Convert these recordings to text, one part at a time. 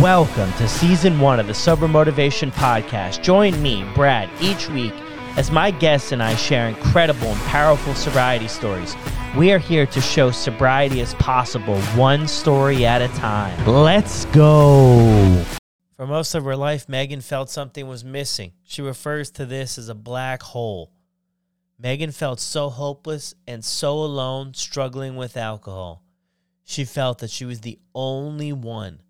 Welcome to season one of the Sober Motivation Podcast. Join me, Brad, each week as my guests and I share incredible and powerful sobriety stories. We are here to show sobriety is possible, one story at a time. Let's go. For most of her life, Megan felt something was missing. She refers to this as a black hole. Megan felt so hopeless and so alone, struggling with alcohol. She felt that she was the only one.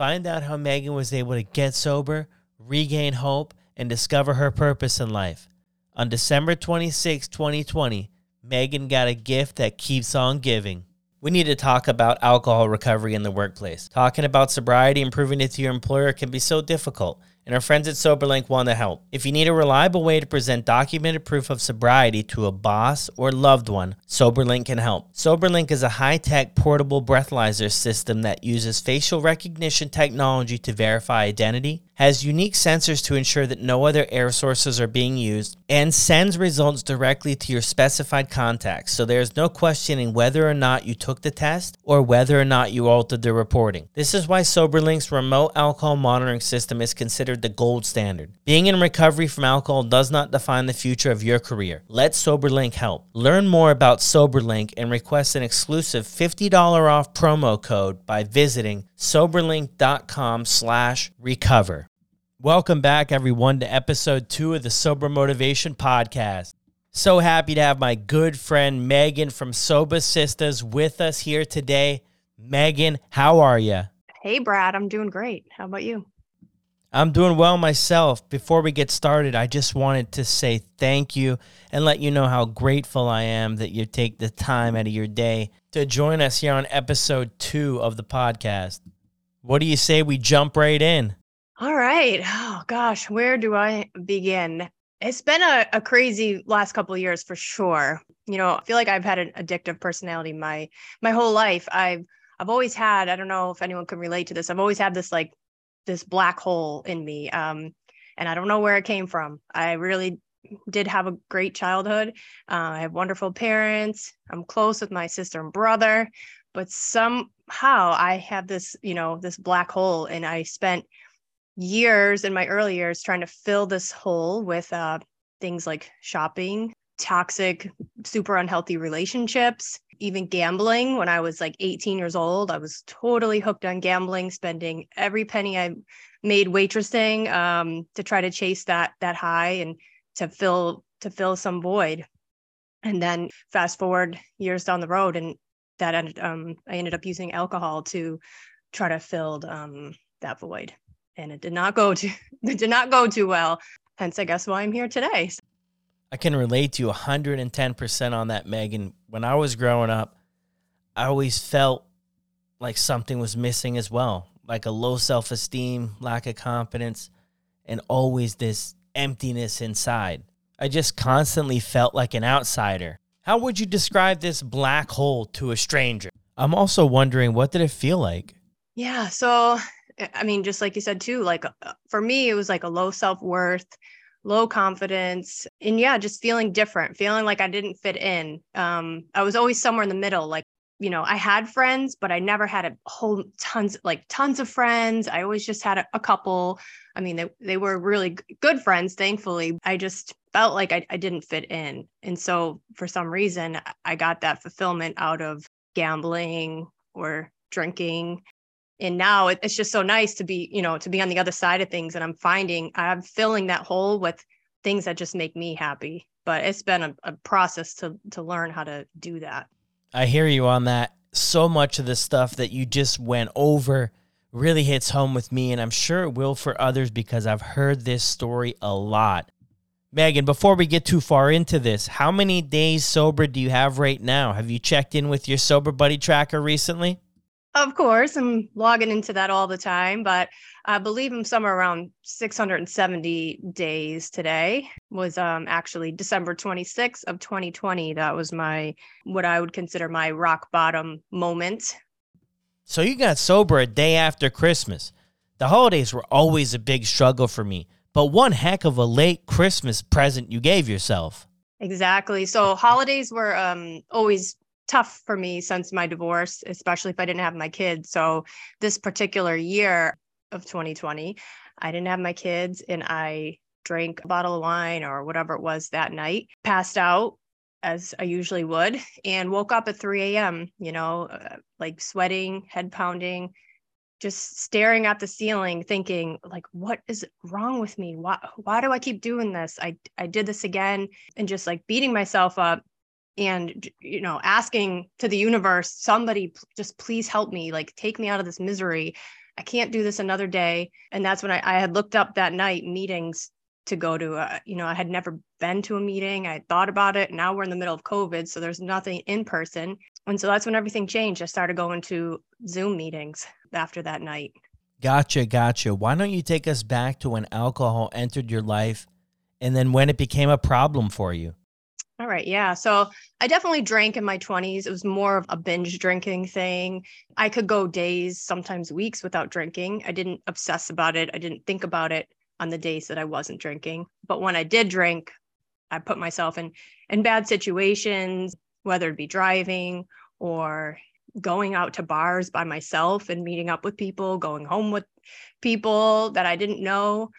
Find out how Megan was able to get sober, regain hope, and discover her purpose in life. On December 26, 2020, Megan got a gift that keeps on giving. We need to talk about alcohol recovery in the workplace. Talking about sobriety and proving it to your employer can be so difficult and our friends at SoberLink want to help. If you need a reliable way to present documented proof of sobriety to a boss or loved one, SoberLink can help. SoberLink is a high tech portable breathalyzer system that uses facial recognition technology to verify identity, has unique sensors to ensure that no other air sources are being used, and sends results directly to your specified contacts. So there's no questioning whether or not you took the test or whether or not you altered the reporting. This is why SoberLink's remote alcohol monitoring system is considered the gold standard. Being in recovery from alcohol does not define the future of your career. Let SoberLink help. Learn more about SoberLink and request an exclusive $50 off promo code by visiting soberlink.com slash recover. Welcome back, everyone, to episode two of the Sober Motivation Podcast. So happy to have my good friend Megan from Sober Sisters with us here today. Megan, how are you? Hey, Brad, I'm doing great. How about you? I'm doing well myself. Before we get started, I just wanted to say thank you and let you know how grateful I am that you take the time out of your day to join us here on episode two of the podcast. What do you say we jump right in? All right. Oh gosh, where do I begin? It's been a, a crazy last couple of years for sure. You know, I feel like I've had an addictive personality my my whole life. I've I've always had, I don't know if anyone can relate to this. I've always had this like this black hole in me. Um, and I don't know where it came from. I really did have a great childhood. Uh, I have wonderful parents. I'm close with my sister and brother, but somehow I have this, you know, this black hole, and I spent years in my early years trying to fill this hole with uh, things like shopping, toxic, super unhealthy relationships, even gambling. When I was like 18 years old, I was totally hooked on gambling, spending every penny I made waitressing um, to try to chase that that high and to fill to fill some void. And then fast forward years down the road, and that ended, um, I ended up using alcohol to try to fill um, that void and it did not go to it did not go too well. Hence, I guess why I'm here today. I can relate to you 110% on that, Megan. When I was growing up, I always felt like something was missing as well, like a low self esteem, lack of confidence, and always this emptiness inside. I just constantly felt like an outsider. How would you describe this black hole to a stranger? I'm also wondering, what did it feel like? Yeah, so I mean, just like you said too, like uh, for me, it was like a low self worth, low confidence, and yeah, just feeling different, feeling like I didn't fit in. Um, I was always somewhere in the middle. Like, you know, I had friends, but I never had a whole tons, like tons of friends. I always just had a, a couple. I mean, they, they were really good friends, thankfully. I just felt like I, I didn't fit in. And so for some reason, I got that fulfillment out of gambling or drinking and now it's just so nice to be you know to be on the other side of things and i'm finding i'm filling that hole with things that just make me happy but it's been a, a process to to learn how to do that. I hear you on that. So much of the stuff that you just went over really hits home with me and i'm sure it will for others because i've heard this story a lot. Megan before we get too far into this how many days sober do you have right now? Have you checked in with your sober buddy tracker recently of course, I'm logging into that all the time, but I believe I'm somewhere around 670 days today. Was um, actually December 26th of 2020. That was my what I would consider my rock bottom moment. So you got sober a day after Christmas. The holidays were always a big struggle for me, but one heck of a late Christmas present you gave yourself. Exactly. So holidays were um, always tough for me since my divorce, especially if I didn't have my kids. So this particular year of 2020, I didn't have my kids and I drank a bottle of wine or whatever it was that night, passed out as I usually would, and woke up at 3 a.m., you know, uh, like sweating, head pounding, just staring at the ceiling thinking like what is wrong with me why why do i keep doing this i i did this again and just like beating myself up and you know asking to the universe somebody just please help me like take me out of this misery. I can't do this another day. And that's when i, I had looked up that night meetings to go to a, you know i had never been to a meeting. I thought about it. Now we're in the middle of covid so there's nothing in person. And so that's when everything changed. I started going to zoom meetings after that night. Gotcha gotcha. Why don't you take us back to when alcohol entered your life and then when it became a problem for you all right. Yeah. So I definitely drank in my 20s. It was more of a binge drinking thing. I could go days, sometimes weeks without drinking. I didn't obsess about it. I didn't think about it on the days that I wasn't drinking. But when I did drink, I put myself in in bad situations, whether it be driving or going out to bars by myself and meeting up with people, going home with people that I didn't know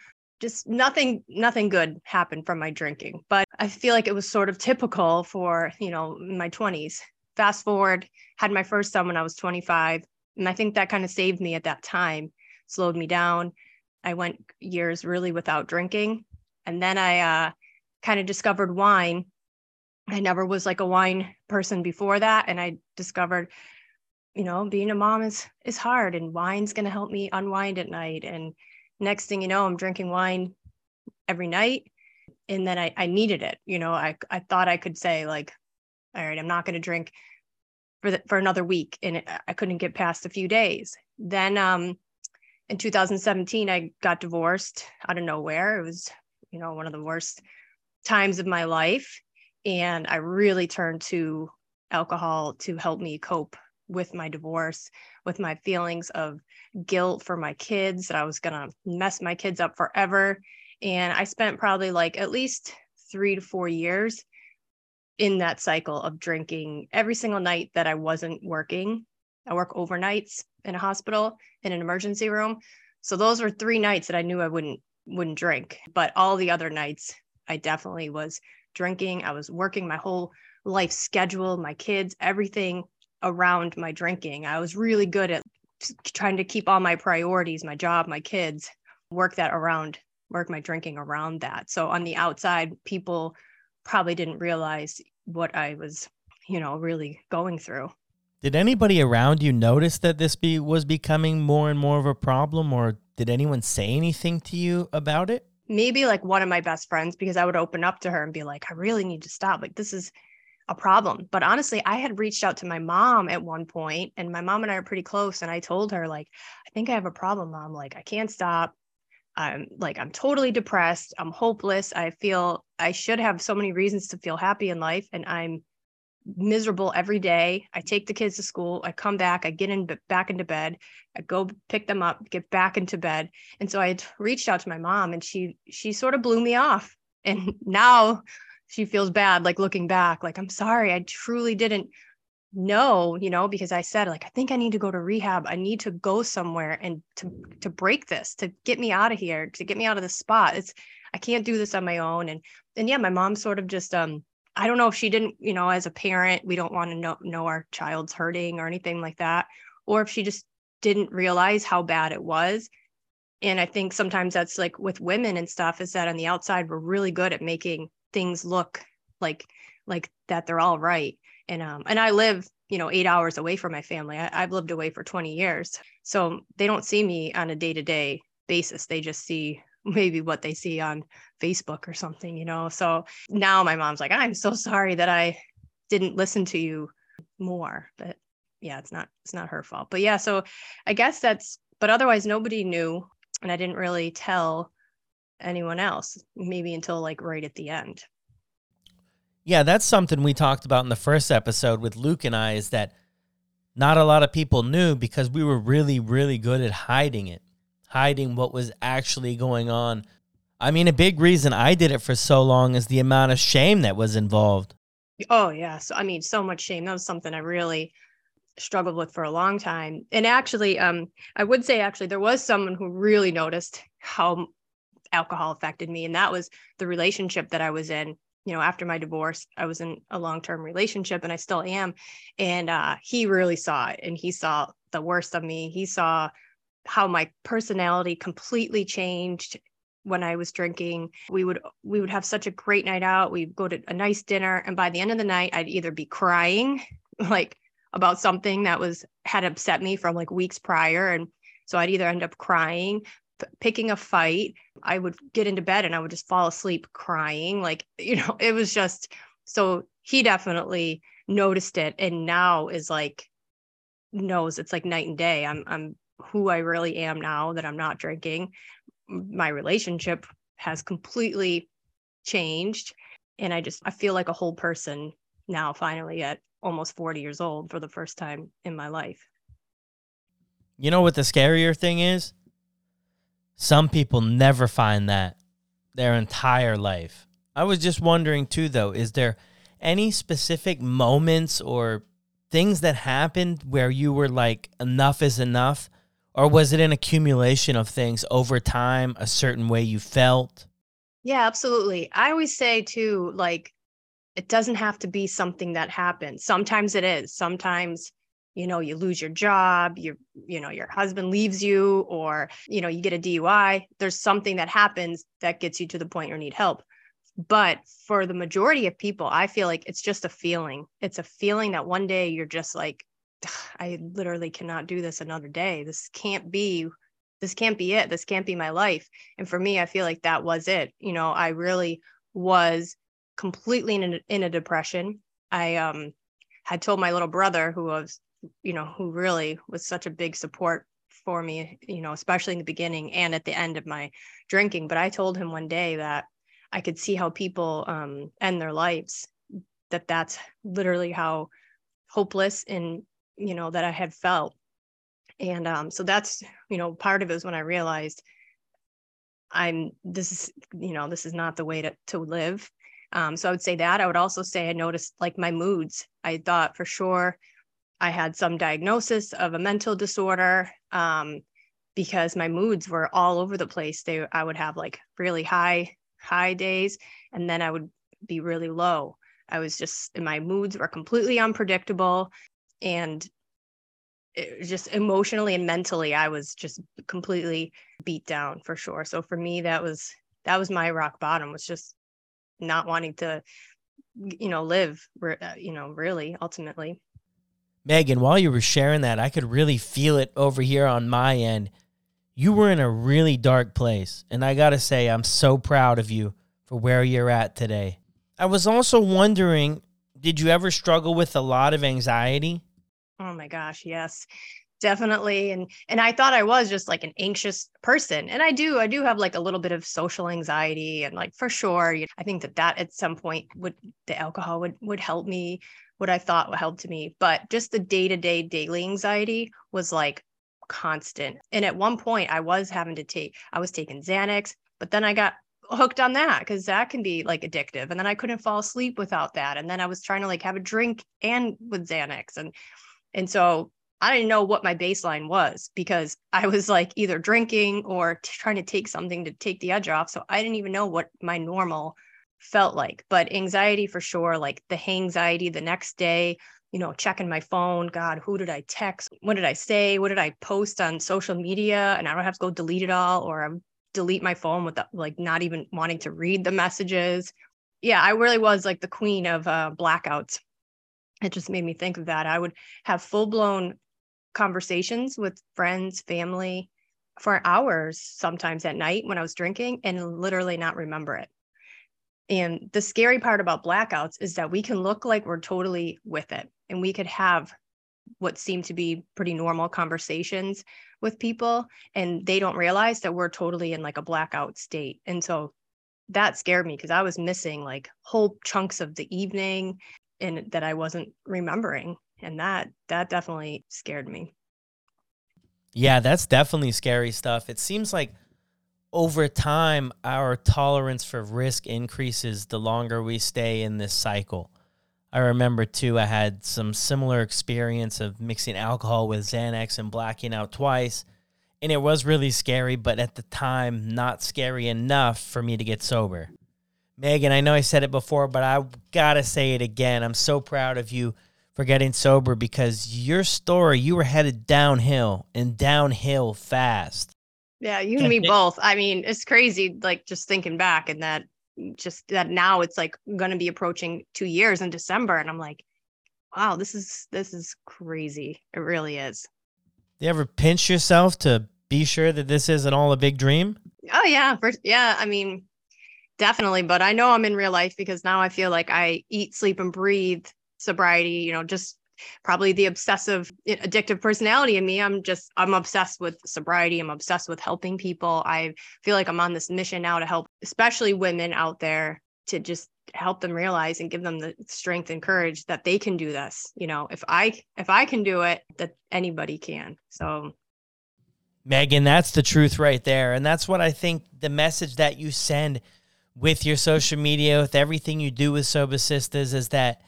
just nothing nothing good happened from my drinking but i feel like it was sort of typical for you know my 20s fast forward had my first son when i was 25 and i think that kind of saved me at that time slowed me down. I went years really without drinking and then i uh, kind of discovered wine. I never was like a wine person before that and i discovered you know being a mom is is hard and wine's going to help me unwind at night and next thing you know i'm drinking wine every night and then i, I needed it you know I, I thought i could say like all right i'm not going to drink for the, for another week and it, i couldn't get past a few days then um in 2017 i got divorced out of nowhere it was you know one of the worst times of my life and i really turned to alcohol to help me cope with my divorce, with my feelings of guilt for my kids that I was going to mess my kids up forever. And I spent probably like at least three to four years in that cycle of drinking every single night that I wasn't working. I work overnights in a hospital in an emergency room. So those were three nights that I knew I wouldn't wouldn't drink. But all the other nights I definitely was drinking. I was working my whole life schedule, my kids, everything around my drinking. I was really good at trying to keep all my priorities, my job, my kids, work that around, work my drinking around that. So on the outside, people probably didn't realize what I was, you know, really going through. Did anybody around you notice that this be was becoming more and more of a problem or did anyone say anything to you about it? Maybe like one of my best friends because I would open up to her and be like, I really need to stop. Like this is a problem. But honestly, I had reached out to my mom at one point, and my mom and I are pretty close. And I told her, like, I think I have a problem, mom. Like, I can't stop. I'm like, I'm totally depressed. I'm hopeless. I feel I should have so many reasons to feel happy in life. And I'm miserable every day. I take the kids to school. I come back. I get in back into bed. I go pick them up, get back into bed. And so I reached out to my mom, and she she sort of blew me off. And now she feels bad like looking back like i'm sorry i truly didn't know you know because i said like i think i need to go to rehab. I need to go somewhere and to to break this to get me out of here to get me out of this spot. It's i can't do this on my own. And and yeah my mom sort of just um i don't know if she didn't you know as a parent we don't want to know know our child's hurting or anything like that or if she just didn't realize how bad it was. And i think sometimes that's like with women and stuff is that on the outside we're really good at making things look like like that they're all right and um and i live you know eight hours away from my family. I, i've lived away for 20 years. So they don't see me on a day-to-day basis. They just see maybe what they see on facebook or something you know? So now my mom's like i'm so sorry that i didn't listen to you more. But yeah it's not it's not her fault. But yeah so i guess that's but otherwise nobody knew and i didn't really tell anyone else, maybe until like right at the end. Yeah, that's something we talked about in the first episode with Luke and I is that not a lot of people knew because we were really, really good at hiding it, hiding what was actually going on. I mean, a big reason I did it for so long is the amount of shame that was involved. Oh yeah. So I mean, so much shame. That was something I really struggled with for a long time. And actually, um, I would say actually there was someone who really noticed how alcohol affected me, and that was the relationship that I was in. You know, after my divorce, I was in a long-term relationship, and I still am. And uh, he really saw it, and he saw the worst of me. He saw how my personality completely changed when I was drinking. We would we would have such a great night out. We'd go to a nice dinner, and by the end of the night, I'd either be crying, like about something that was had upset me from like weeks prior and so i'd either end up crying picking a fight i would get into bed and i would just fall asleep crying like you know it was just so he definitely noticed it and now is like knows it's like night and day i'm i'm who i really am now that i'm not drinking my relationship has completely changed and i just i feel like a whole person now finally at almost 40 years old for the first time in my life. You know what the scarier thing is? Some people never find that their entire life. I was just wondering too though, is there any specific moments or things that happened where you were like enough is enough or was it an accumulation of things over time, a certain way you felt? Yeah, absolutely. I always say too like it doesn't have to be something that happens sometimes it is sometimes you know you lose your job you you know your husband leaves you or you know you get a DUI there's something that happens that gets you to the point you need help. But for the majority of people i feel like it's just a feeling. It's a feeling that one day you're just like i literally cannot do this another day. This can't be this can't be it. This can't be my life. And for me i feel like that was it. You know i really was completely in a, in a depression. I um, had told my little brother, who was, you know, who really was such a big support for me, you know, especially in the beginning and at the end of my drinking. But I told him one day that I could see how people um, end their lives, that that's literally how hopeless and, you know, that I had felt. And um, so that's, you know, part of it was when I realized I'm, this is, you know, this is not the way to, to live. Um, so I would say that. I would also say I noticed like my moods. I thought for sure I had some diagnosis of a mental disorder um, because my moods were all over the place. They I would have like really high high days, and then I would be really low. I was just my moods were completely unpredictable, and just emotionally and mentally, I was just completely beat down for sure. So for me, that was that was my rock bottom. Was just not wanting to you know live uh, you know really ultimately megan while you were sharing that i could really feel it over here on my end. You were in a really dark place and i gotta say i'm so proud of you for where you're at today. I was also wondering did you ever struggle with a lot of anxiety? Oh my gosh yes definitely and and i thought i was just like an anxious person and i do i do have like a little bit of social anxiety and like for sure i think that that at some point would the alcohol would would help me what i thought would help to me but just the day-to-day daily anxiety was like constant. And at one point i was having to take i was taking xanax but then i got hooked on that because that can be like addictive. And then i couldn't fall asleep without that. And then i was trying to like have a drink and with xanax. And and so I didn't know what my baseline was because I was like either drinking or t- trying to take something to take the edge off. So I didn't even know what my normal felt like. But anxiety for sure, like the anxiety the next day, you know, checking my phone. God, who did I text? What did I say? What did I post on social media? And I don't have to go delete it all or I'm delete my phone without like not even wanting to read the messages. Yeah, I really was like the queen of uh, blackouts it just made me think of that. I would have full blown conversations with friends, family for hours sometimes at night when I was drinking and literally not remember it. And the scary part about blackouts is that we can look like we're totally with it and we could have what seem to be pretty normal conversations with people and they don't realize that we're totally in like a blackout state. And so that scared me because I was missing like whole chunks of the evening and that I wasn't remembering and that that definitely scared me yeah that's definitely scary stuff it seems like over time our tolerance for risk increases the longer we stay in this cycle I remember too, I had some similar experience of mixing alcohol with Xanax and blacking out twice. And it was really scary, but at the time, not scary enough for me to get sober. Megan, I know I said it before, but I gotta say it again. I'm so proud of you for getting sober because your story, you were headed downhill and downhill fast. Yeah, you and me both. I mean, it's crazy, like just thinking back and that just that now it's like gonna be approaching two years in December. And I'm like, wow, this is this is crazy. It really is. Do you ever pinch yourself to be sure that this isn't all a big dream? Oh yeah, for, yeah. I mean, definitely. But I know I'm in real life because now I feel like I eat, sleep, and breathe sobriety. You know, just probably the obsessive eh, addictive personality in me. I'm just i'm obsessed with sobriety. I'm obsessed with helping people. I feel like i'm on this mission now to help especially women out there to just help them realize and give them the strength and courage that they can do this. You know if i if i can do it that anybody can. So megan that's the truth right there. And that's what i think the message that you send with your social media with everything you do with sober sisters is that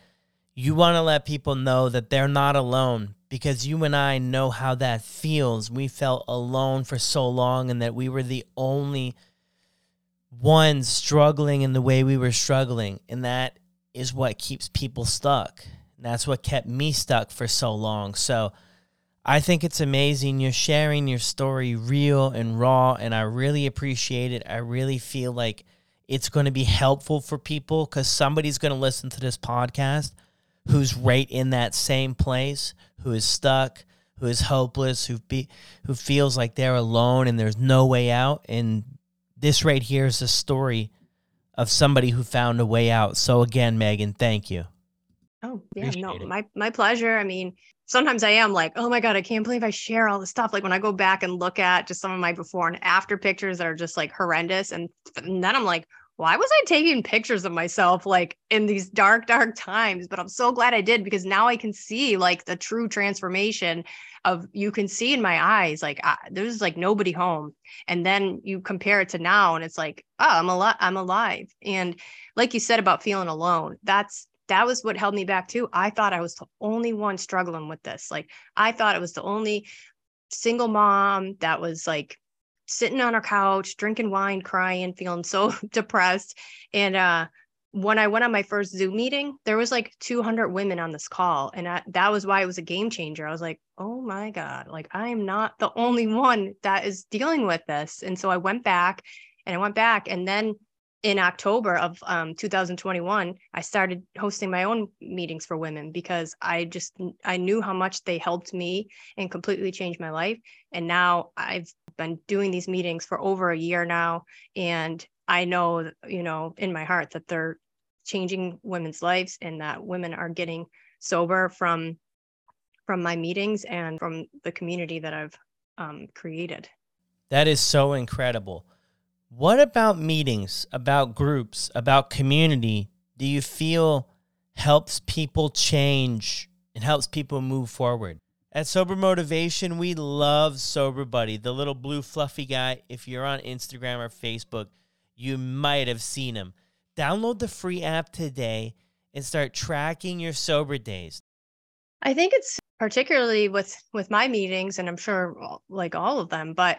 you want to let people know that they're not alone because you and I know how that feels. We felt alone for so long and that we were the only ones struggling in the way we were struggling. And that is what keeps people stuck. And that's what kept me stuck for so long. So I think it's amazing. You're sharing your story real and raw, and I really appreciate it. I really feel like it's going to be helpful for people because somebody's going to listen to this podcast who's right in that same place, who is stuck, who is hopeless, who be who feels like they're alone and there's no way out. And this right here is a story of somebody who found a way out. So again, Megan, thank you. Oh yeah, Appreciate no, it. my my pleasure. I mean, sometimes I am like, oh my God, I can't believe I share all this stuff. Like when I go back and look at just some of my before and after pictures that are just like horrendous. And, and then I'm like, why was I taking pictures of myself like in these dark, dark times? But I'm so glad I did because now I can see like the true transformation of you can see in my eyes like I, there's like nobody home, and then you compare it to now, and it's like oh I'm alive, I'm alive, and like you said about feeling alone, that's that was what held me back too. I thought I was the only one struggling with this. Like I thought it was the only single mom that was like sitting on our couch, drinking wine, crying, feeling so depressed. And uh, when I went on my first Zoom meeting, there was like 200 women on this call. And I, that was why it was a game changer. I was like, oh my God, like I am not the only one that is dealing with this. And so I went back and I went back. And then in October of um, 2021, I started hosting my own meetings for women because I just I knew how much they helped me and completely changed my life. And now I've been doing these meetings for over a year now, and I know you know in my heart that they're changing women's lives and that women are getting sober from from my meetings and from the community that I've um, created. That is so incredible. What about meetings, about groups, about community do you feel helps people change and helps people move forward? At Sober Motivation, we love Sober Buddy, the little blue fluffy guy. If you're on Instagram or Facebook, you might have seen him. Download the free app today and start tracking your sober days. I think it's particularly with with my meetings and I'm sure like all of them, but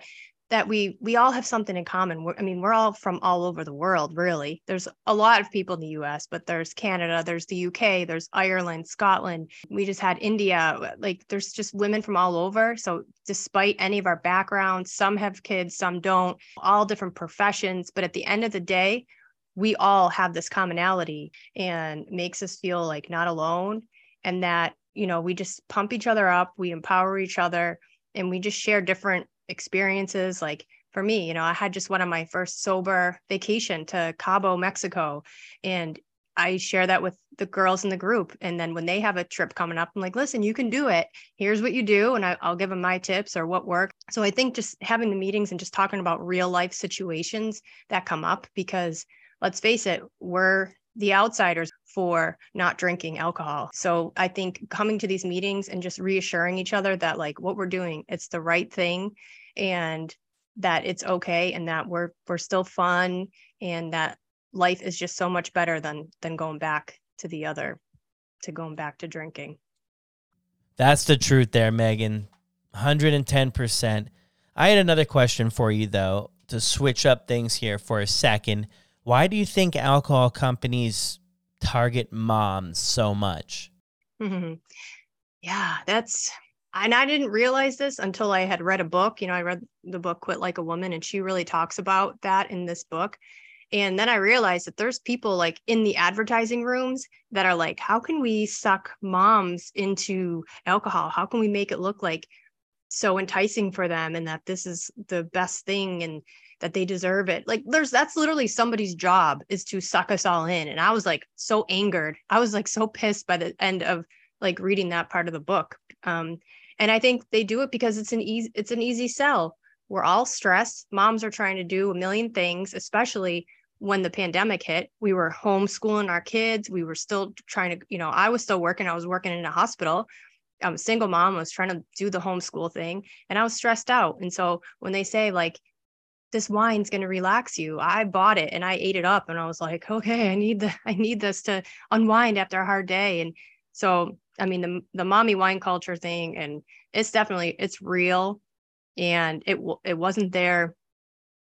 that we we all have something in common. We're, I mean, we're all from all over the world, really. There's a lot of people in the U.S., but there's Canada, there's the U.K., there's Ireland, Scotland. We just had India. Like, there's just women from all over. So, despite any of our backgrounds, some have kids, some don't. All different professions, but at the end of the day, we all have this commonality, and makes us feel like not alone, and that you know we just pump each other up, we empower each other, and we just share different experiences like for me you know i had just one of my first sober vacation to cabo mexico and i share that with the girls in the group and then when they have a trip coming up i'm like listen you can do it. Here's what you do and I, will give them my tips or what worked so i think just having the meetings and just talking about real life situations that come up because let's face it we're the outsiders for not drinking alcohol. So I think coming to these meetings and just reassuring each other that like what we're doing, it's the right thing and that it's okay and that we're we're still fun and that life is just so much better than than going back to the other to going back to drinking. That's the truth there, Megan. 110%. I had another question for you, though, to switch up things here for a second. Why do you think alcohol companies target moms so much? Mm-hmm. yeah, that's, and I didn't realize this until I had read a book. You know, I read the book Quit Like a Woman, and she really talks about that in this book. And then I realized that there's people like in the advertising rooms that are like, how can we suck moms into alcohol? How can we make it look like so enticing for them and that this is the best thing and that they deserve it? Like there's that's literally somebody's job is to suck us all in. And I was like so angered. I was like so pissed by the end of like reading that part of the book. Um, and I think they do it because it's an easy it's an easy sell we're all stressed. Moms are trying to do a million things, especially when the pandemic hit. We were homeschooling our kids. We were still trying to, you know, I was still working. I was working in a hospital. I'm a single mom. I was trying to do the homeschool thing and I was stressed out. And so when they say, like, this wine's going to relax you, I bought it and I ate it up and I was like, okay, I need the, I need this to unwind after a hard day. And so, I mean, the, the mommy wine culture thing, and it's definitely, it's real and it it wasn't there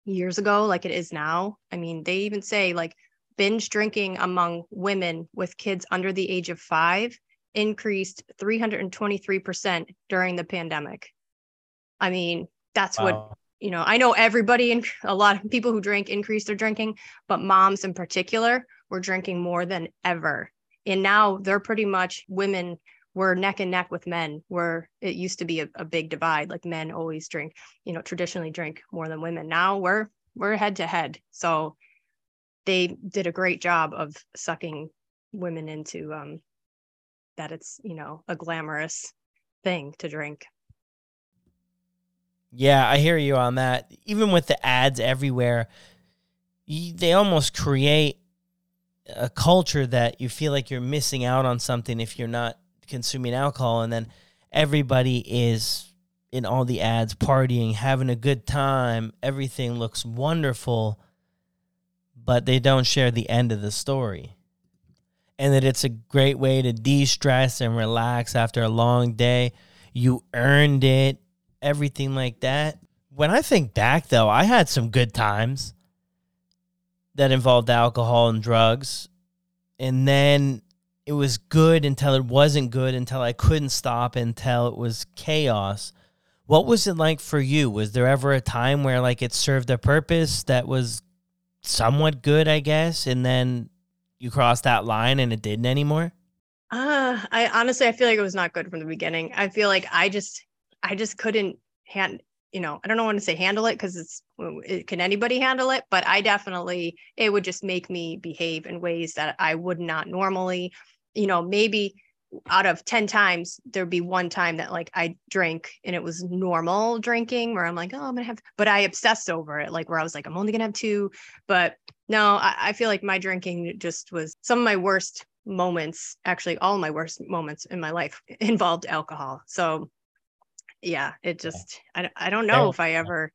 years ago like it is now. I mean, they even say like binge drinking among women with kids under the age of 5 increased 323% during the pandemic. I mean, that's wow. what you know, I know everybody and a lot of people who drink increase their drinking, but moms in particular were drinking more than ever. And now they're pretty much women we're neck and neck with men where it used to be a, a big divide. Like men always drink you know traditionally drink more than women. Now we're we're head to head. So they did a great job of sucking women into um that it's you know a glamorous thing to drink yeah i hear you on that even with the ads everywhere they almost create a culture that you feel like you're missing out on something if you're not consuming alcohol and then everybody is in all the ads partying, having a good time, everything looks wonderful, but they don't share the end of the story. And that it's a great way to de-stress and relax after a long day. You earned it, everything like that. When I think back though, I had some good times that involved alcohol and drugs. And then it was good until it wasn't good until I couldn't stop until it was chaos. What was it like for you? Was there ever a time where like it served a purpose that was somewhat good, I guess, and then you crossed that line and it didn't anymore? Uh, I honestly I feel like it was not good from the beginning. I feel like I just I just couldn't hand you know, I don't want to say handle it because it's it, can anybody handle it, but I definitely it would just make me behave in ways that I would not normally you know, maybe out of 10 times there'd be one time that like I drank and it was normal drinking where I'm like, oh, I'm gonna have, but I obsessed over it, like where I was like, I'm only gonna have two. But no, I, I feel like my drinking just was some of my worst moments, actually, all my worst moments in my life involved alcohol. So yeah, it just, I, I don't know if I ever,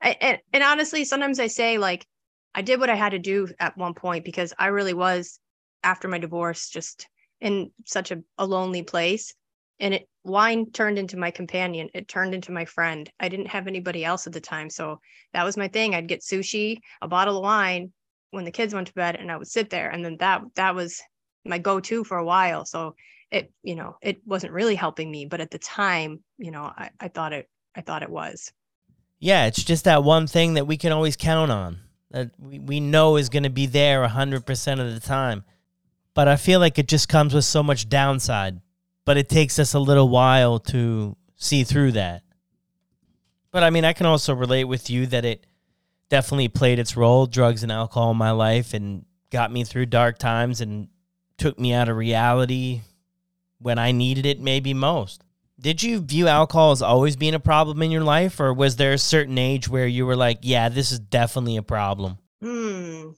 I, and, and honestly, sometimes I say like, I did what I had to do at one point because I really was after my divorce just in such a, a lonely place and it wine turned into my companion it turned into my friend i didn't have anybody else at the time so that was my thing i'd get sushi a bottle of wine when the kids went to bed and i would sit there and then that that was my go-to for a while so it you know it wasn't really helping me but at the time you know i, I thought it i thought it was yeah it's just that one thing that we can always count on that we, we know is going to be there 100% of the time but I feel like it just comes with so much downside. But it takes us a little while to see through that. But I mean, I can also relate with you that it definitely played its role, drugs and alcohol in my life, and got me through dark times and took me out of reality when I needed it maybe most. Did you view alcohol as always being a problem in your life, or was there a certain age where you were like, yeah, this is definitely a problem? Hmm.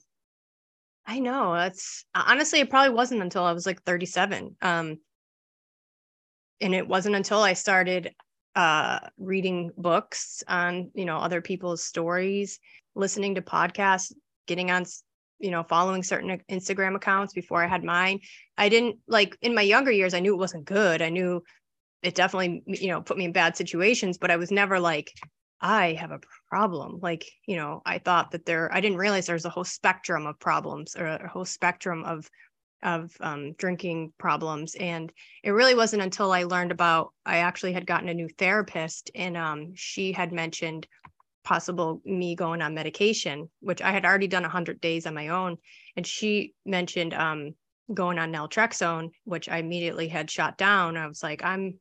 I know. That's honestly, it probably wasn't until I was like 37. Um, and it wasn't until I started uh, reading books on, you know, other people's stories, listening to podcasts, getting on you know, following certain Instagram accounts before I had mine. I didn't like in my younger years, I knew it wasn't good. I knew it definitely, you know, put me in bad situations, but I was never like, I have a problem. Like, you know, I thought that there, I didn't realize there's a whole spectrum of problems or a whole spectrum of of um, drinking problems. And it really wasn't until I learned about, I actually had gotten a new therapist and um, she had mentioned possible me going on medication, which I had already done 100 days on my own. And she mentioned um, going on naltrexone, which I immediately had shot down. I was like, I'm,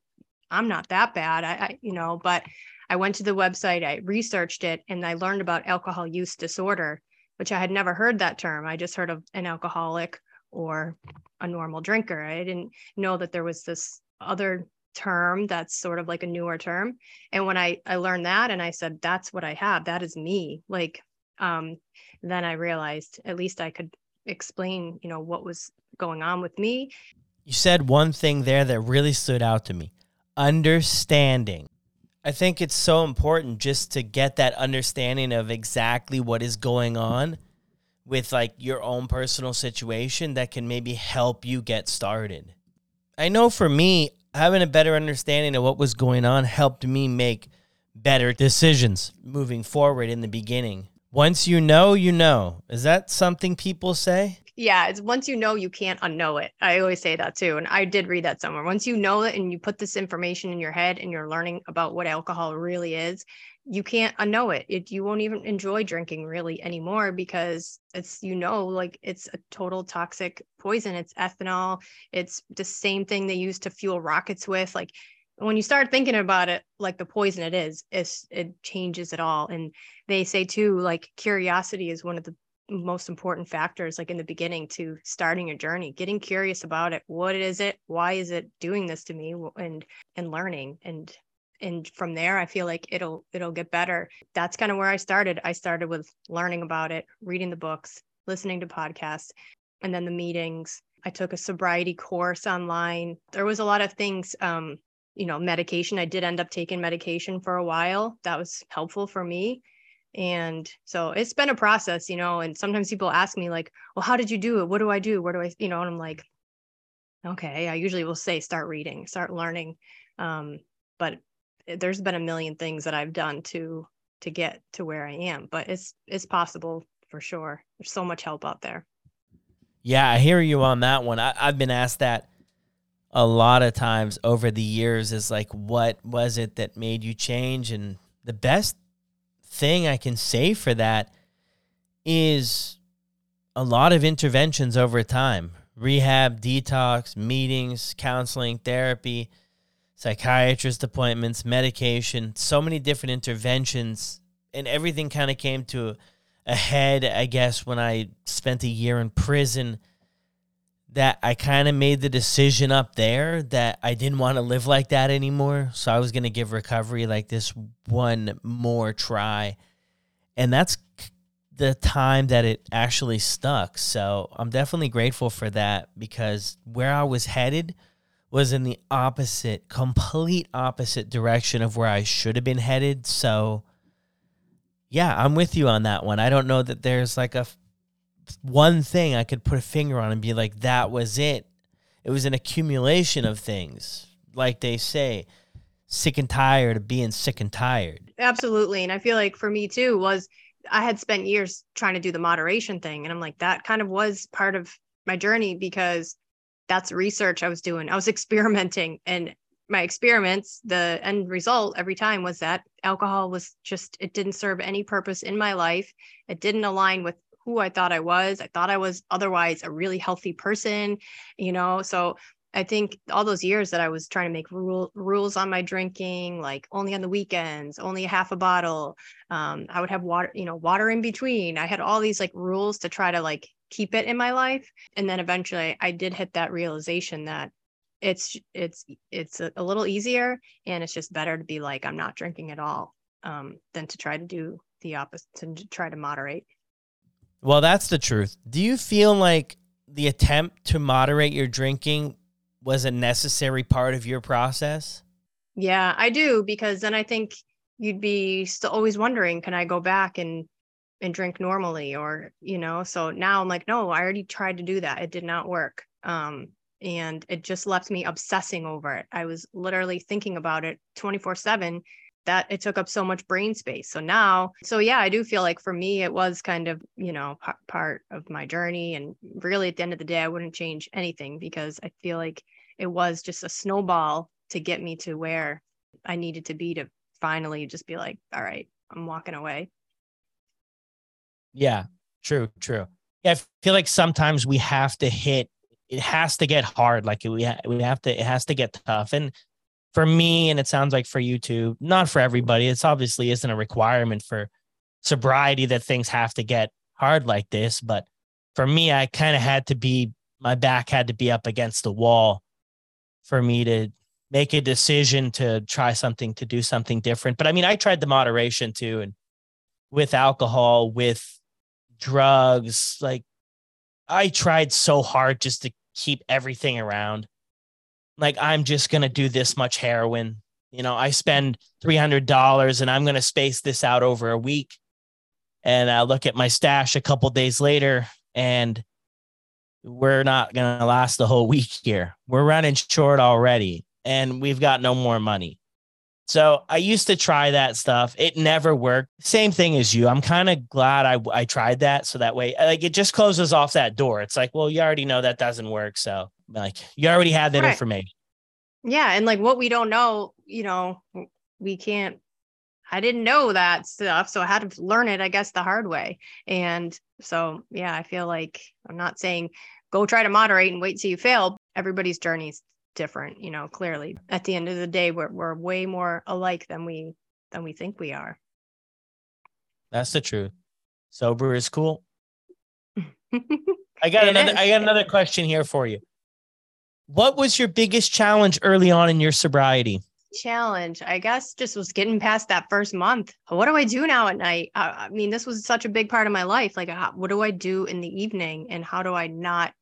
I'm not that bad. I, I you know, but I went to the website, I researched it, and I learned about alcohol use disorder, which I had never heard that term. I just heard of an alcoholic or a normal drinker. I didn't know that there was this other term that's sort of like a newer term. And when I I learned that and I said that's what I have, that is me. Like um then I realized at least I could explain, you know, what was going on with me. You said one thing there that really stood out to me. Understanding. I think it's so important just to get that understanding of exactly what is going on with like your own personal situation that can maybe help you get started. I know for me, having a better understanding of what was going on helped me make better decisions moving forward in the beginning. Once you know, you know. Is that something people say? Yeah, it's once you know, you can't unknow it. I always say that too. And I did read that somewhere. Once you know it and you put this information in your head and you're learning about what alcohol really is, you can't unknow it. it. You won't even enjoy drinking really anymore because it's, you know, like it's a total toxic poison. It's ethanol. It's the same thing they use to fuel rockets with. Like when you start thinking about it, like the poison it is, it changes it all. And they say too, like curiosity is one of the most important factors like in the beginning to starting a journey getting curious about it what is it why is it doing this to me and and learning and and from there i feel like it'll it'll get better. That's kind of where i started. I started with learning about it reading the books listening to podcasts and then the meetings. I took a sobriety course online. There was a lot of things um you know medication. I did end up taking medication for a while. That was helpful for me. And so it's been a process you know and sometimes people ask me like well how did you do it? What do i do? Where do i you know and i'm like okay i usually will say start reading start learning. Um, but Eh, there's been a million things that I've done to to get to where I am, but it's it's possible for sure. There's so much help out there. Yeah, I hear you on that one. I, I've been asked that a lot of times over the years is like what was it that made you change and the best thing I can say for that is a lot of interventions over time rehab, detox, meetings, counseling, therapy psychiatrist appointments, medication, so many different interventions, and everything kind of came to a head, I guess, when I spent a year in prison. That I kind of made the decision up there that I didn't want to live like that anymore. So I was going to give recovery like this one more try. And that's the time that it actually stuck. So I'm definitely grateful for that because where I was headed was in the opposite, complete opposite direction of where I should have been headed. So, yeah, I'm with you on that one. I don't know that there's like a one thing I could put a finger on and be like, that was it. It was an accumulation of things, like they say, sick and tired of being sick and tired. Absolutely. And I feel like for me too was I had spent years trying to do the moderation thing. And I'm like, that kind of was part of my journey because that's research I was doing. I was experimenting and my experiments, the end result every time was that alcohol was just, it didn't serve any purpose in my life. It didn't align with who I thought I was. I thought I was otherwise a really healthy person, you know? So I think all those years that I was trying to make rule, rules on my drinking, like only on the weekends, only half a bottle. Um, I would have water, you know, water in between. I had all these like rules to try to like keep it in my life. And then eventually i did hit that realization that it's it's it's a, little easier and it's just better to be like i'm not drinking at all um, than to try to do the opposite to try to moderate. Well that's the truth. Do you feel like the attempt to moderate your drinking was a necessary part of your process? Yeah i do because then i think you'd be still always wondering can i go back and and drink normally or you know so now i'm like no i already tried to do that. It did not work. Um and it just left me obsessing over it. I was literally thinking about it 24 7 that it took up so much brain space. So now so yeah i do feel like for me it was kind of you know p- part of my journey. And really at the end of the day i wouldn't change anything because i feel like it was just a snowball to get me to where i needed to be to finally just be like all right i'm walking away yeah, true, true. Yeah, I feel like sometimes we have to hit. It has to get hard. Like we ha- we have to. It has to get tough. And for me, and it sounds like for you too. Not for everybody. It's obviously isn't a requirement for sobriety that things have to get hard like this. But for me, I kind of had to be. My back had to be up against the wall for me to make a decision to try something to do something different. But I mean, I tried the moderation too, and with alcohol, with drugs. Like I tried so hard just to keep everything around. Like I'm just going to do this much heroin. You know, I spend $300 and I'm going to space this out over a week. And I look at my stash a couple days later and we're not going to last the whole week here. We're running short already and we've got no more money. So I used to try that stuff. It never worked. Same thing as you. I'm kind of glad I I tried that so that way like it just closes off that door. It's like, well, you already know that doesn't work, so like you already have that right. information. Yeah, and like what we don't know, you know, we can't I didn't know that stuff, so I had to learn it I guess the hard way. And so yeah, I feel like I'm not saying go try to moderate and wait till you fail. Everybody's journey's different you know clearly. At the end of the day we're, we're way more alike than we than we think we are. That's the truth. Sober is cool. I got another is. i got another question here for you. What was your biggest challenge early on in your sobriety? Challenge. I guess just was getting past that first month. What do i do now at night? I, I mean this was such a big part of my life. Like how, what do i do in the evening and how do i not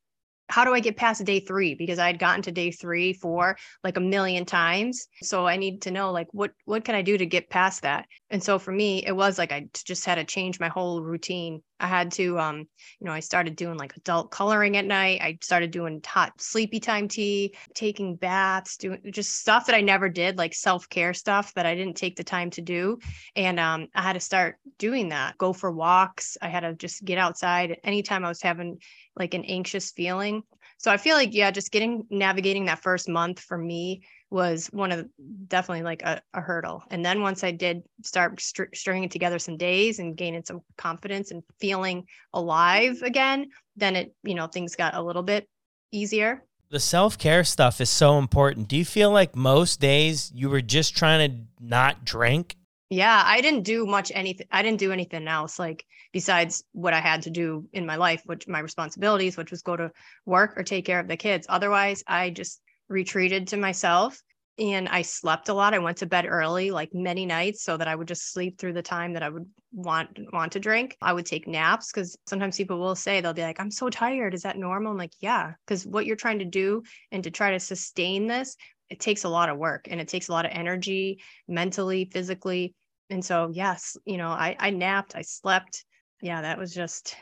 how do I get past day three? Because I had gotten to day three, four, like a million times. So I need to know like what what can I do to get past that? And so for me, it was like I just had to change my whole routine. I had to um, you know, I started doing like adult coloring at night. I started doing hot sleepy time tea, taking baths, doing just stuff that I never did, like self-care stuff that I didn't take the time to do. And um, I had to start doing that. Go for walks. I had to just get outside anytime I was having like an anxious feeling. So I feel like, yeah, just getting navigating that first month for me was one of definitely like a, a, hurdle. And then once I did start str- stringing together some days and gaining some confidence and feeling alive again, then it, you know, things got a little bit easier. The self care stuff is so important. Do you feel like most days you were just trying to not drink yeah, I didn't do much anything. I didn't do anything else like besides what I had to do in my life, which my responsibilities, which was go to work or take care of the kids. Otherwise, I just retreated to myself and I slept a lot. I went to bed early, like many nights, so that I would just sleep through the time that I would want want to drink. I would take naps because sometimes people will say they'll be like, "I'm so tired. Is that normal?" I'm like, "Yeah," because what you're trying to do and to try to sustain this, it takes a lot of work and it takes a lot of energy, mentally, physically and so yes you know i i napped i slept. Yeah that was just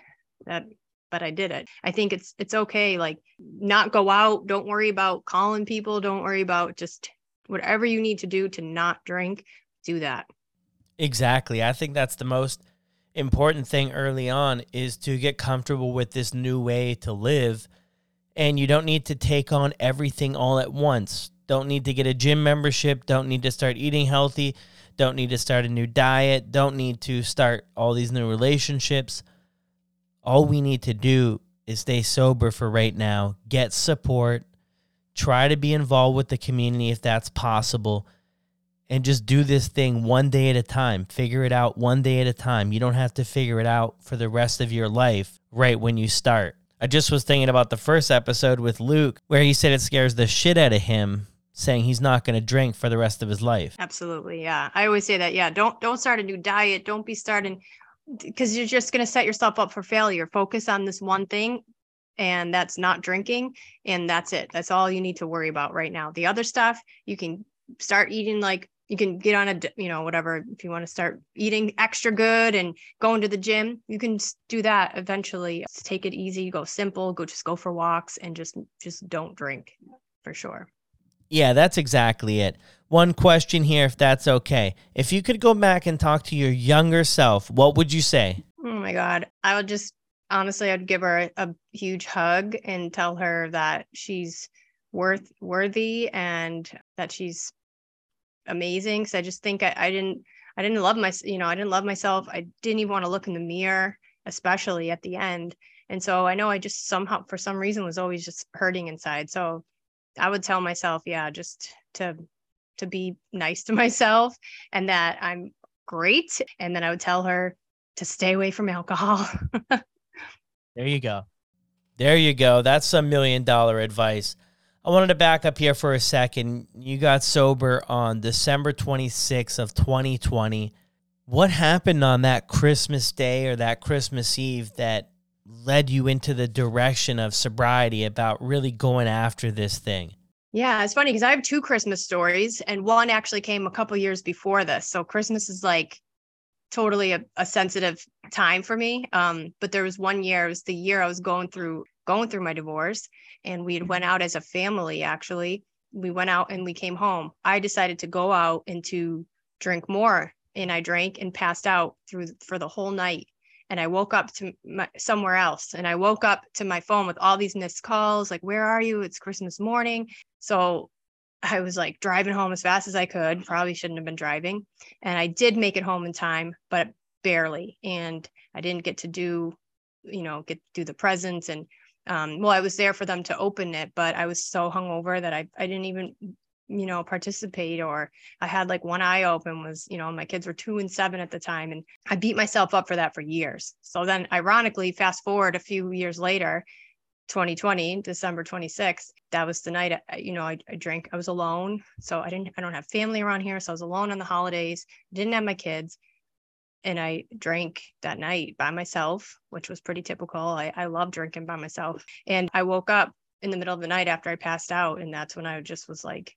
that but i did it. I think it's it's okay like not go out don't worry about calling people don't worry about just whatever you need to do to not drink do that. Exactly. I think that's the most important thing early on is to get comfortable with this new way to live. And you don't need to take on everything all at once. Don't need to get a gym membership. Don't need to start eating healthy don't need to start a new diet, don't need to start all these new relationships. All we need to do is stay sober for right now, get support, try to be involved with the community if that's possible, and just do this thing one day at a time. Figure it out one day at a time. You don't have to figure it out for the rest of your life right when you start. I just was thinking about the first episode with Luke where he said it scares the shit out of him saying he's not going to drink for the rest of his life. Absolutely. Yeah. I always say that. Yeah. Don't, don't start a new diet. Don't be starting because you're just going to set yourself up for failure. Focus on this one thing and that's not drinking. And that's it. That's all you need to worry about right now. The other stuff you can start eating like you can get on a you know whatever if you want to start eating extra good and going to the gym you can do that eventually take it easy go simple go just go for walks and just just don't drink for sure yeah that's exactly it one question here if that's okay if you could go back and talk to your younger self what would you say oh my god i would just honestly i'd give her a, a huge hug and tell her that she's worth worthy and that she's amazing. So I just think I, I didn't I didn't love my you know I didn't love myself. I didn't even want to look in the mirror, especially at the end. And so I know I just somehow for some reason was always just hurting inside. So I would tell myself, yeah, just to to be nice to myself and that I'm great. And then I would tell her to stay away from alcohol. there you go. There you go. That's some million dollar advice. I wanted to back up here for a second. You got sober on December 26th of 2020. What happened on that Christmas day or that Christmas Eve that led you into the direction of sobriety about really going after this thing? Yeah, it's funny because I have two Christmas stories, and one actually came a couple years before this. So Christmas is like totally a, a sensitive time for me. Um, but there was one year, it was the year I was going through going through my divorce and we had went out as a family actually we went out and we came home i decided to go out and to drink more and i drank and passed out through for the whole night and i woke up to my, somewhere else and i woke up to my phone with all these missed calls like where are you? It's christmas morning. So i was like driving home as fast as i could probably shouldn't have been driving and i did make it home in time but barely and i didn't get to do you know get do the presents and um, well, I was there for them to open it, but I was so hungover that I, I didn't even, you know, participate or I had like one eye open was, you know, my kids were two and seven at the time. And I beat myself up for that for years. So then ironically, fast forward a few years later, 2020, December 26th, that was the night, I, you know, I, I drank, I was alone. So I didn't, I don't have family around here. So I was alone on the holidays, didn't have my kids and I drank that night by myself, which was pretty typical. I, I love drinking by myself. And I woke up in the middle of the night after I passed out. And that's when I just was like,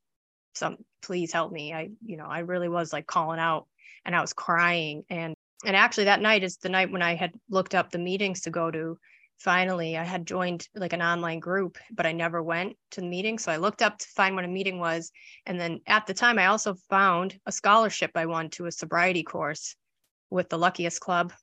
some please help me. I, you know, I really was like calling out and I was crying. And and actually that night is the night when I had looked up the meetings to go to. Finally, I had joined like an online group, but I never went to the meeting. So I looked up to find what a meeting was. And then at the time, I also found a scholarship I won to a sobriety course with the Luckiest Club,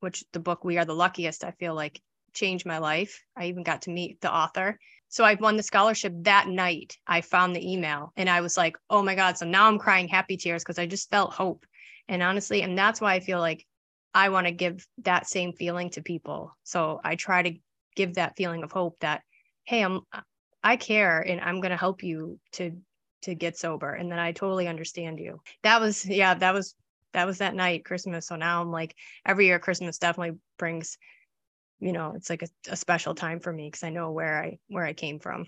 which the book We Are the Luckiest, I feel like changed my life. I even got to meet the author. So I won the scholarship that night. I found the email and I was like, oh my God. So now I'm crying happy tears because I just felt hope. And honestly, and that's why I feel like I want to give that same feeling to people. So I try to give that feeling of hope that, hey, I'm uh, I care and I'm gonna help you to to get sober. And then I totally understand you. That was yeah, that was that was that night christmas so now i'm like every year christmas definitely brings you know it's like a, a special time for me because i know where i where i came from.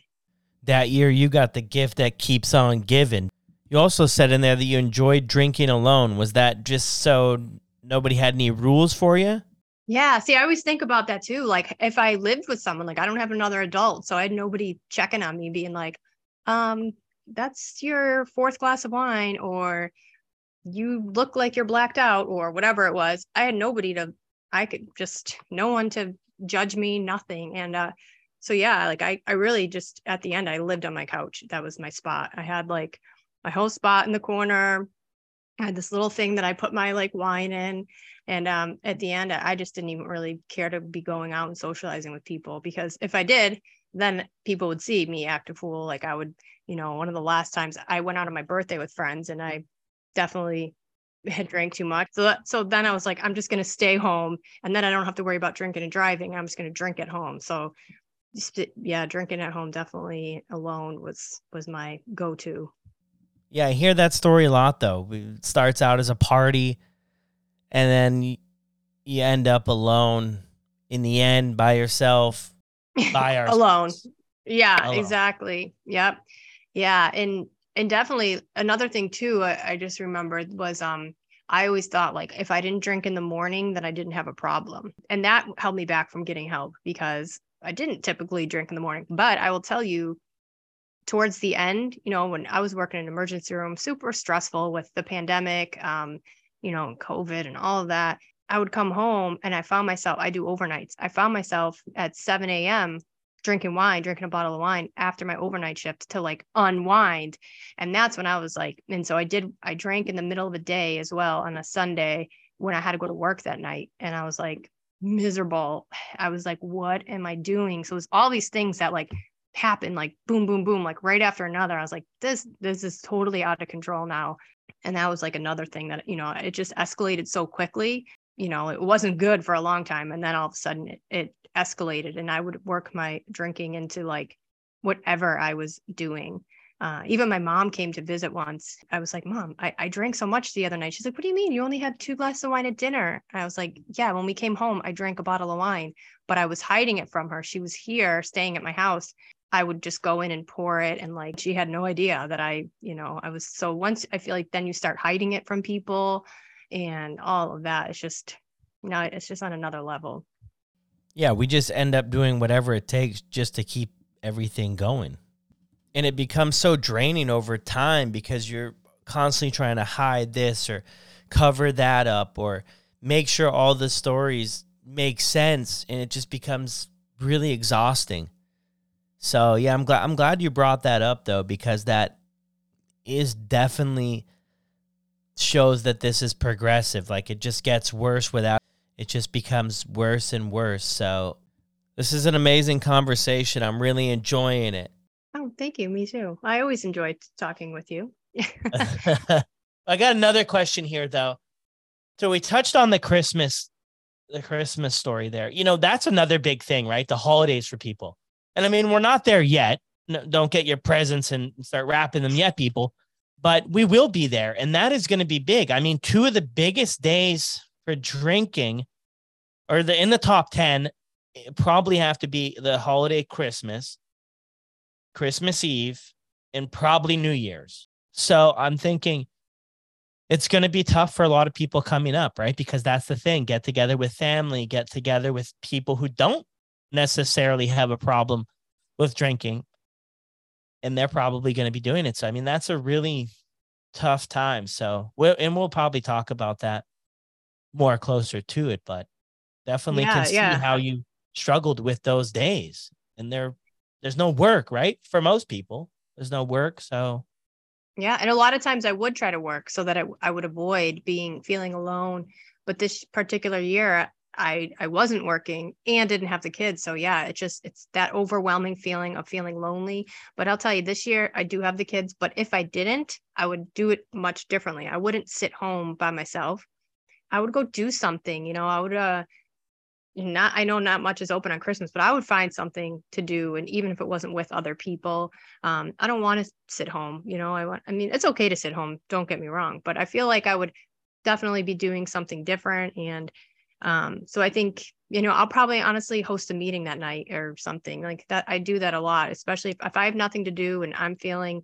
That year you got the gift that keeps on giving. You also said in there that you enjoyed drinking alone. Was that just so nobody had any rules for you? Yeah see i always think about that too. Like if i lived with someone like i don't have another adult so i had nobody checking on me being like um that's your fourth glass of wine or you look like you're blacked out or whatever it was. I had nobody to i could just no one to judge me nothing. And uh so yeah like i i really just at the end i lived on my couch. That was my spot. I had like my whole spot in the corner. I had this little thing that i put my like wine in. And um at the end i just didn't even really care to be going out and socializing with people because if i did then people would see me act a fool. Like i would you know one of the last times i went out on my birthday with friends and i definitely had drank too much. So that, so then I was like, I'm just gonna stay home, and then I don't have to worry about drinking and driving. I'm just gonna drink at home. So, just, yeah, drinking at home definitely alone was was my go to. Yeah, I hear that story a lot though. It starts out as a party, and then you end up alone in the end by yourself, by our alone. Yeah, alone. exactly. Yep. Yeah, and and definitely another thing too I, I, just remembered was um i always thought like if i didn't drink in the morning then i didn't have a problem and that held me back from getting help because i didn't typically drink in the morning but i will tell you towards the end, you know, when I was working in an emergency room, super stressful with the pandemic, um, you know, COVID and all of that. I would come home and I found myself, I do overnights. I found myself at 7 a.m. drinking wine, drinking a bottle of wine after my overnight shift to like unwind. And that's when I was like, and so I did, I drank in the middle of the day as well on a Sunday when I had to go to work that night. And I was like miserable. I was like, what am I doing? So it was all these things that like happened like boom, boom, boom, like right after another. I was like, this, this is totally out of control now. And that was like another thing that, you know, it just escalated so quickly you know, it wasn't good for a long time. And then all of a sudden it, it escalated and I would work my drinking into like whatever I was doing. Uh, even my mom came to visit once. I was like, Mom, I, I drank so much the other night. She's like, What do you mean? You only had two glasses of wine at dinner. I was like, Yeah, when we came home, I drank a bottle of wine, but I was hiding it from her. She was here staying at my house. I would just go in and pour it. And like, she had no idea that I, you know, I was so once I feel like then you start hiding it from people and all of that. It's just, you know, it's just on another level. Yeah, we just end up doing whatever it takes just to keep everything going. And it becomes so draining over time because you're constantly trying to hide this or cover that up or make sure all the stories make sense and it just becomes really exhausting. So, yeah, I'm glad I'm glad you brought that up though because that is definitely shows that this is progressive. Like it just gets worse without it just becomes worse and worse. So this is an amazing conversation. I'm really enjoying it. Oh, thank you. Me too. I always enjoy talking with you. I got another question here though. So we touched on the Christmas the Christmas story there. You know, that's another big thing, right? The holidays for people. And I mean, we're not there yet. No, don't get your presents and start wrapping them yet, people but we will be there. And that is going to be big. I mean, two of the biggest days for drinking or the in the top 10 eh, probably have to be the holiday Christmas, Christmas Eve, and probably New Year's. So I'm thinking it's going to be tough for a lot of people coming up, right? Because that's the thing get together with family, get together with people who don't necessarily have a problem with drinking and they're probably going to be doing it. So I mean, that's a really tough time. So we'll and we'll probably talk about that more closer to it, but definitely yeah, can see yeah. how you struggled with those days. And there there's no work, right? For most people, there's no work. So yeah, and a lot of times I would try to work so that I, I would avoid being feeling alone. But this particular year, I I wasn't working and didn't have the kids. So yeah, it just it's that overwhelming feeling of feeling lonely. But I'll tell you this year I do have the kids, but if I didn't, I would do it much differently. I wouldn't sit home by myself. I would go do something, you know, I would uh not I know not much is open on Christmas, but I would find something to do and even if it wasn't with other people, um I don't want to sit home, you know. I want I mean, it's okay to sit home, don't get me wrong, but I feel like I would definitely be doing something different and um, so I think, you know, I'll probably honestly host a meeting that night or something like that. I do that a lot, especially if, if I have nothing to do and I'm feeling,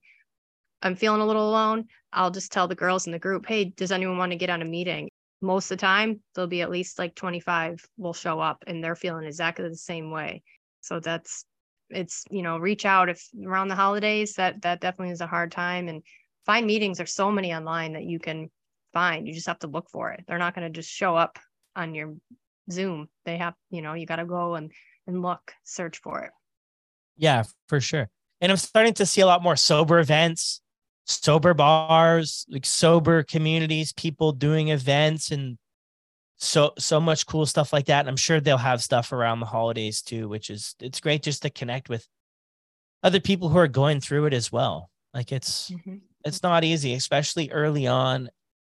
I'm feeling a little alone. I'll just tell the girls in the group, Hey, does anyone want to get on a meeting? Most of the time there'll be at least like 25 will show up and they're feeling exactly the same way. So that's, it's, you know, reach out if around the holidays that, that definitely is a hard time and find meetings. There's so many online that you can find. You just have to look for it. They're not going to just show up on your Zoom. They have, you know, you got to go and and look, search for it. Yeah, for sure. And I'm starting to see a lot more sober events, sober bars, like sober communities, people doing events and so so much cool stuff like that. And I'm sure they'll have stuff around the holidays too, which is it's great just to connect with other people who are going through it as well. Like it's mm-hmm. it's not easy, especially early on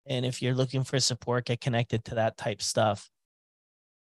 and if you're looking for support, get connected to that type stuff.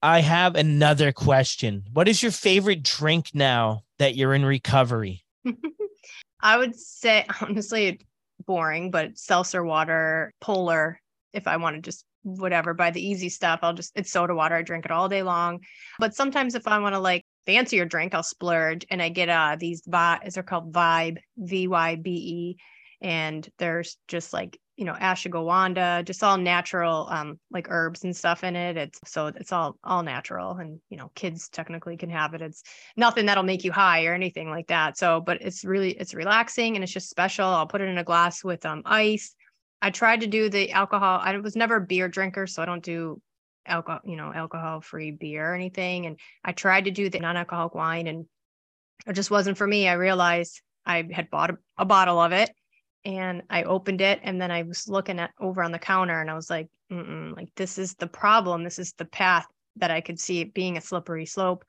I have another question. What is your favorite drink now that you're in recovery? I would say, honestly, boring, but seltzer water, polar, if I want to just whatever, buy the easy stuff, I'll just, it's soda water. I drink it all day long. But sometimes if I want to like fancier drink, I'll splurge and I get uh these, vi- they're called Vybe, V Y B E. And there's just like you know, ashwagandha, just all natural, um, like herbs and stuff in it. It's so it's all all natural, and you know, kids technically can have it. It's nothing that'll make you high or anything like that. So, but it's really it's relaxing and it's just special. I'll put it in a glass with um ice. I tried to do the alcohol. I was never a beer drinker, so I don't do alcohol, you know, alcohol free beer or anything. And I tried to do the non-alcoholic wine, and it just wasn't for me. I realized I had bought a, a bottle of it and I opened it and then I was looking at over on the counter and I was like, like this is the problem. This is the path that I could see it being a slippery slope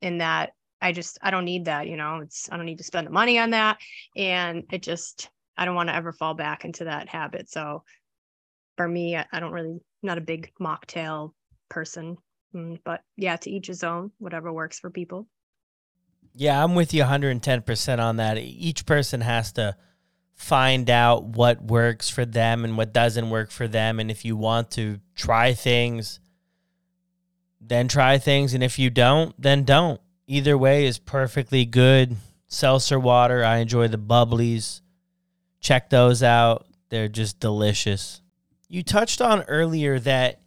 in that I just I don't need that, you know, it's I don't need to spend the money on that. And it just I don't want to ever fall back into that habit. So for me, I, I don't really not a big mocktail person. Mm, but yeah, to each his own, whatever works for people. Yeah, I'm with you 110% on that. Each person has to find out what works for them and what doesn't work for them. And if you want to try things, then try things. And if you don't, then don't. Either way is perfectly good. Seltzer water, I enjoy the bubblies. Check those out. They're just delicious. You touched on earlier that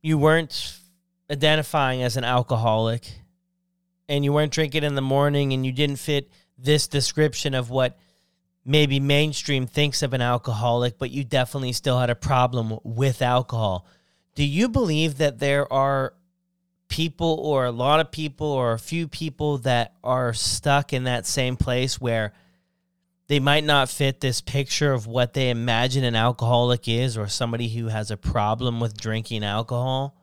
you weren't identifying as an alcoholic and you weren't drinking in the morning and you didn't fit this description of what maybe mainstream thinks of an alcoholic, but you definitely still had a problem with alcohol. Do you believe that there are people or a lot of people or a few people that are stuck in that same place where they might not fit this picture of what they imagine an alcoholic is or somebody who has a problem with drinking alcohol,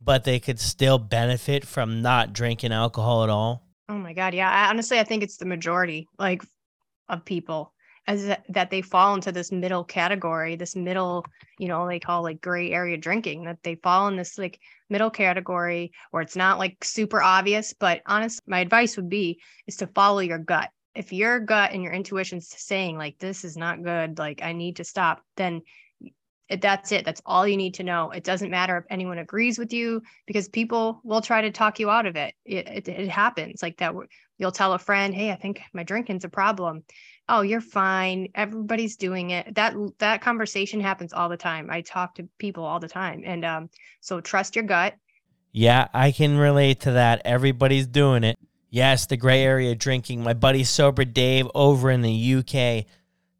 but they could still benefit from not drinking alcohol at all? Oh my God. Yeah. I, honestly, I think it's the majority. Like of people as that, they fall into this middle category this middle you know they call like gray area drinking that they fall in this like middle category where it's not like super obvious but honest my advice would be is to follow your gut. If your gut and your intuition's saying like this is not good like i need to stop then that's it that's all you need to know it doesn't matter if anyone agrees with you because people will try to talk you out of it it, it, it happens like that You'll tell a friend, "Hey, I think my drinking's a problem." Oh, you're fine. Everybody's doing it. That that conversation happens all the time. I talk to people all the time, and um, so trust your gut. Yeah, I can relate to that. Everybody's doing it. Yes, the gray area drinking. My buddy Sober Dave over in the UK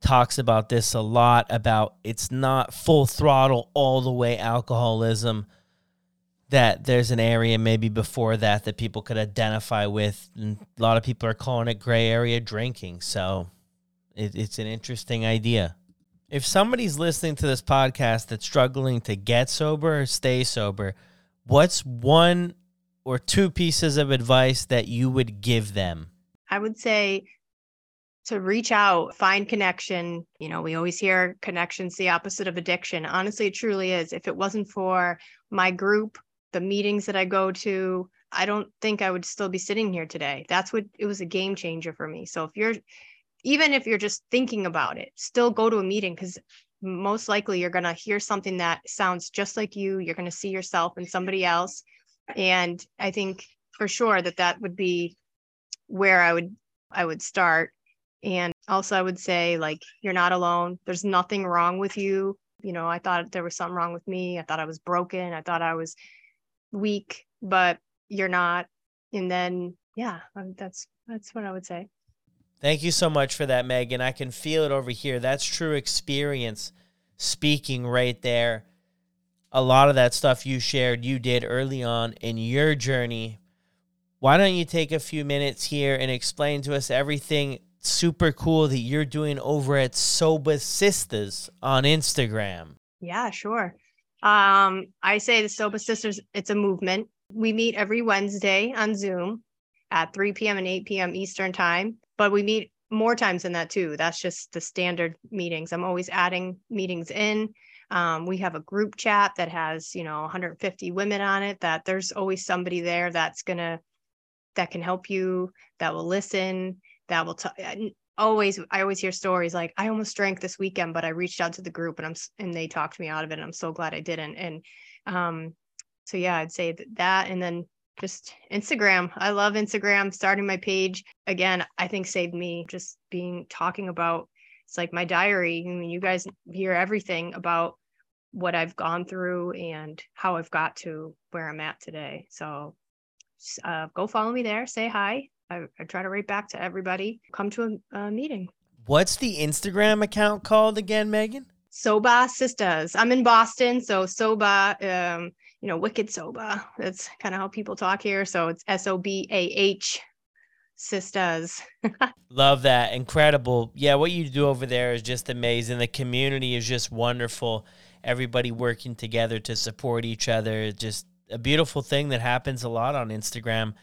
talks about this a lot about it's not full throttle all the way alcoholism that there's an area maybe before that that people could identify with. And a lot of people are calling it gray area drinking. So it, it's an interesting idea. If somebody's listening to this podcast that's struggling to get sober or stay sober, what's one or two pieces of advice that you would give them? I would say to reach out, find connection. You know, we always hear connection's the opposite of addiction. Honestly, it truly is. If it wasn't for my group the meetings that I go to, I don't think I would still be sitting here today. That's what it was a game changer for me. So if you're even if you're just thinking about it, still go to a meeting because most likely you're going to hear something that sounds just like you. You're going to see yourself in somebody else. And I think for sure that that would be where I would I would start. And also I would say like you're not alone. There's nothing wrong with you. You know, I thought there was something wrong with me. I thought I was broken. I thought I was weak, but you're not. And then, yeah, um, that's that's what I would say. Thank you so much for that, Megan. I can feel it over here. That's true experience speaking right there. A lot of that stuff you shared, you did early on in your journey. Why don't you take a few minutes here and explain to us everything super cool that you're doing over at Sobah Sistahs on Instagram? Yeah, sure. Um, I say the Sobah Sistahs, it's a movement. We meet every Wednesday on Zoom at 3 p.m. and 8 p.m. Eastern time, but we meet more times than that too. That's just the standard meetings. I'm always adding meetings in. Um, we have a group chat that has, you know, 150 women on it that there's always somebody there that's going to, that can help you, that will listen, that will, t- always I always hear stories like I almost drank this weekend, but I reached out to the group and I'm and they talked me out of it. And I'm so glad I didn't. And um, so yeah, I'd say that and then just Instagram. I love Instagram. Starting my page again, I think saved me just being talking about it's like my diary. I mean, you guys hear everything about what I've gone through and how I've got to where I'm at today. So uh, go follow me there, say hi. I, I, try to write back to everybody. Come to a, a meeting. What's the Instagram account called again, Megan? Sobah Sistahs. I'm in Boston, so Soba, um, you know, Wicked Soba. That's kind of how people talk here. So it's S O B A H sisters. Love that. Incredible. Yeah, what you do over there is just amazing. The community is just wonderful. Everybody working together to support each other. Just a beautiful thing that happens a lot on Instagram.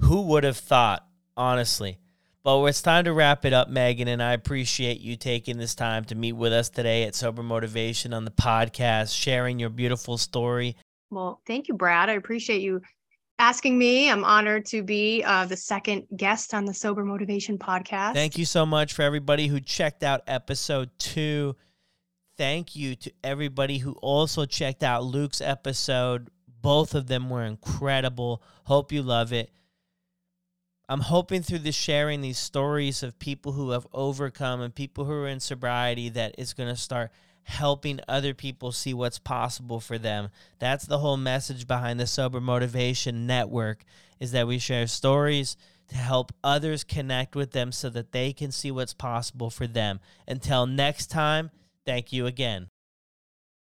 Who would have thought, honestly? But it's time to wrap it up, Megan, and I appreciate you taking this time to meet with us today at Sober Motivation on the podcast, sharing your beautiful story. Well, thank you, Brad. I appreciate you asking me. I'm honored to be uh, the second guest on the Sober Motivation podcast. Thank you so much for everybody who checked out episode two. Thank you to everybody who also checked out Luke's episode. Both of them were incredible. Hope you love it. I'm hoping through this sharing these stories of people who have overcome and people who are in sobriety that it's going to start helping other people see what's possible for them. That's the whole message behind the Sober Motivation Network is that we share stories to help others connect with them so that they can see what's possible for them. Until next time, thank you again.